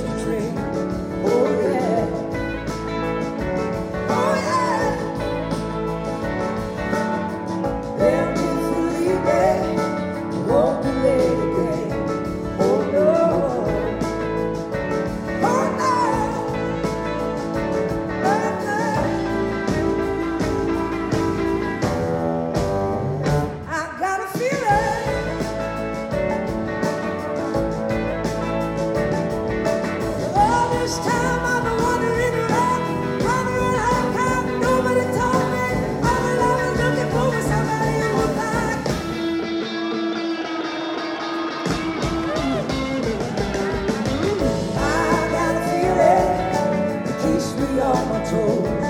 just a dream. me on my toes.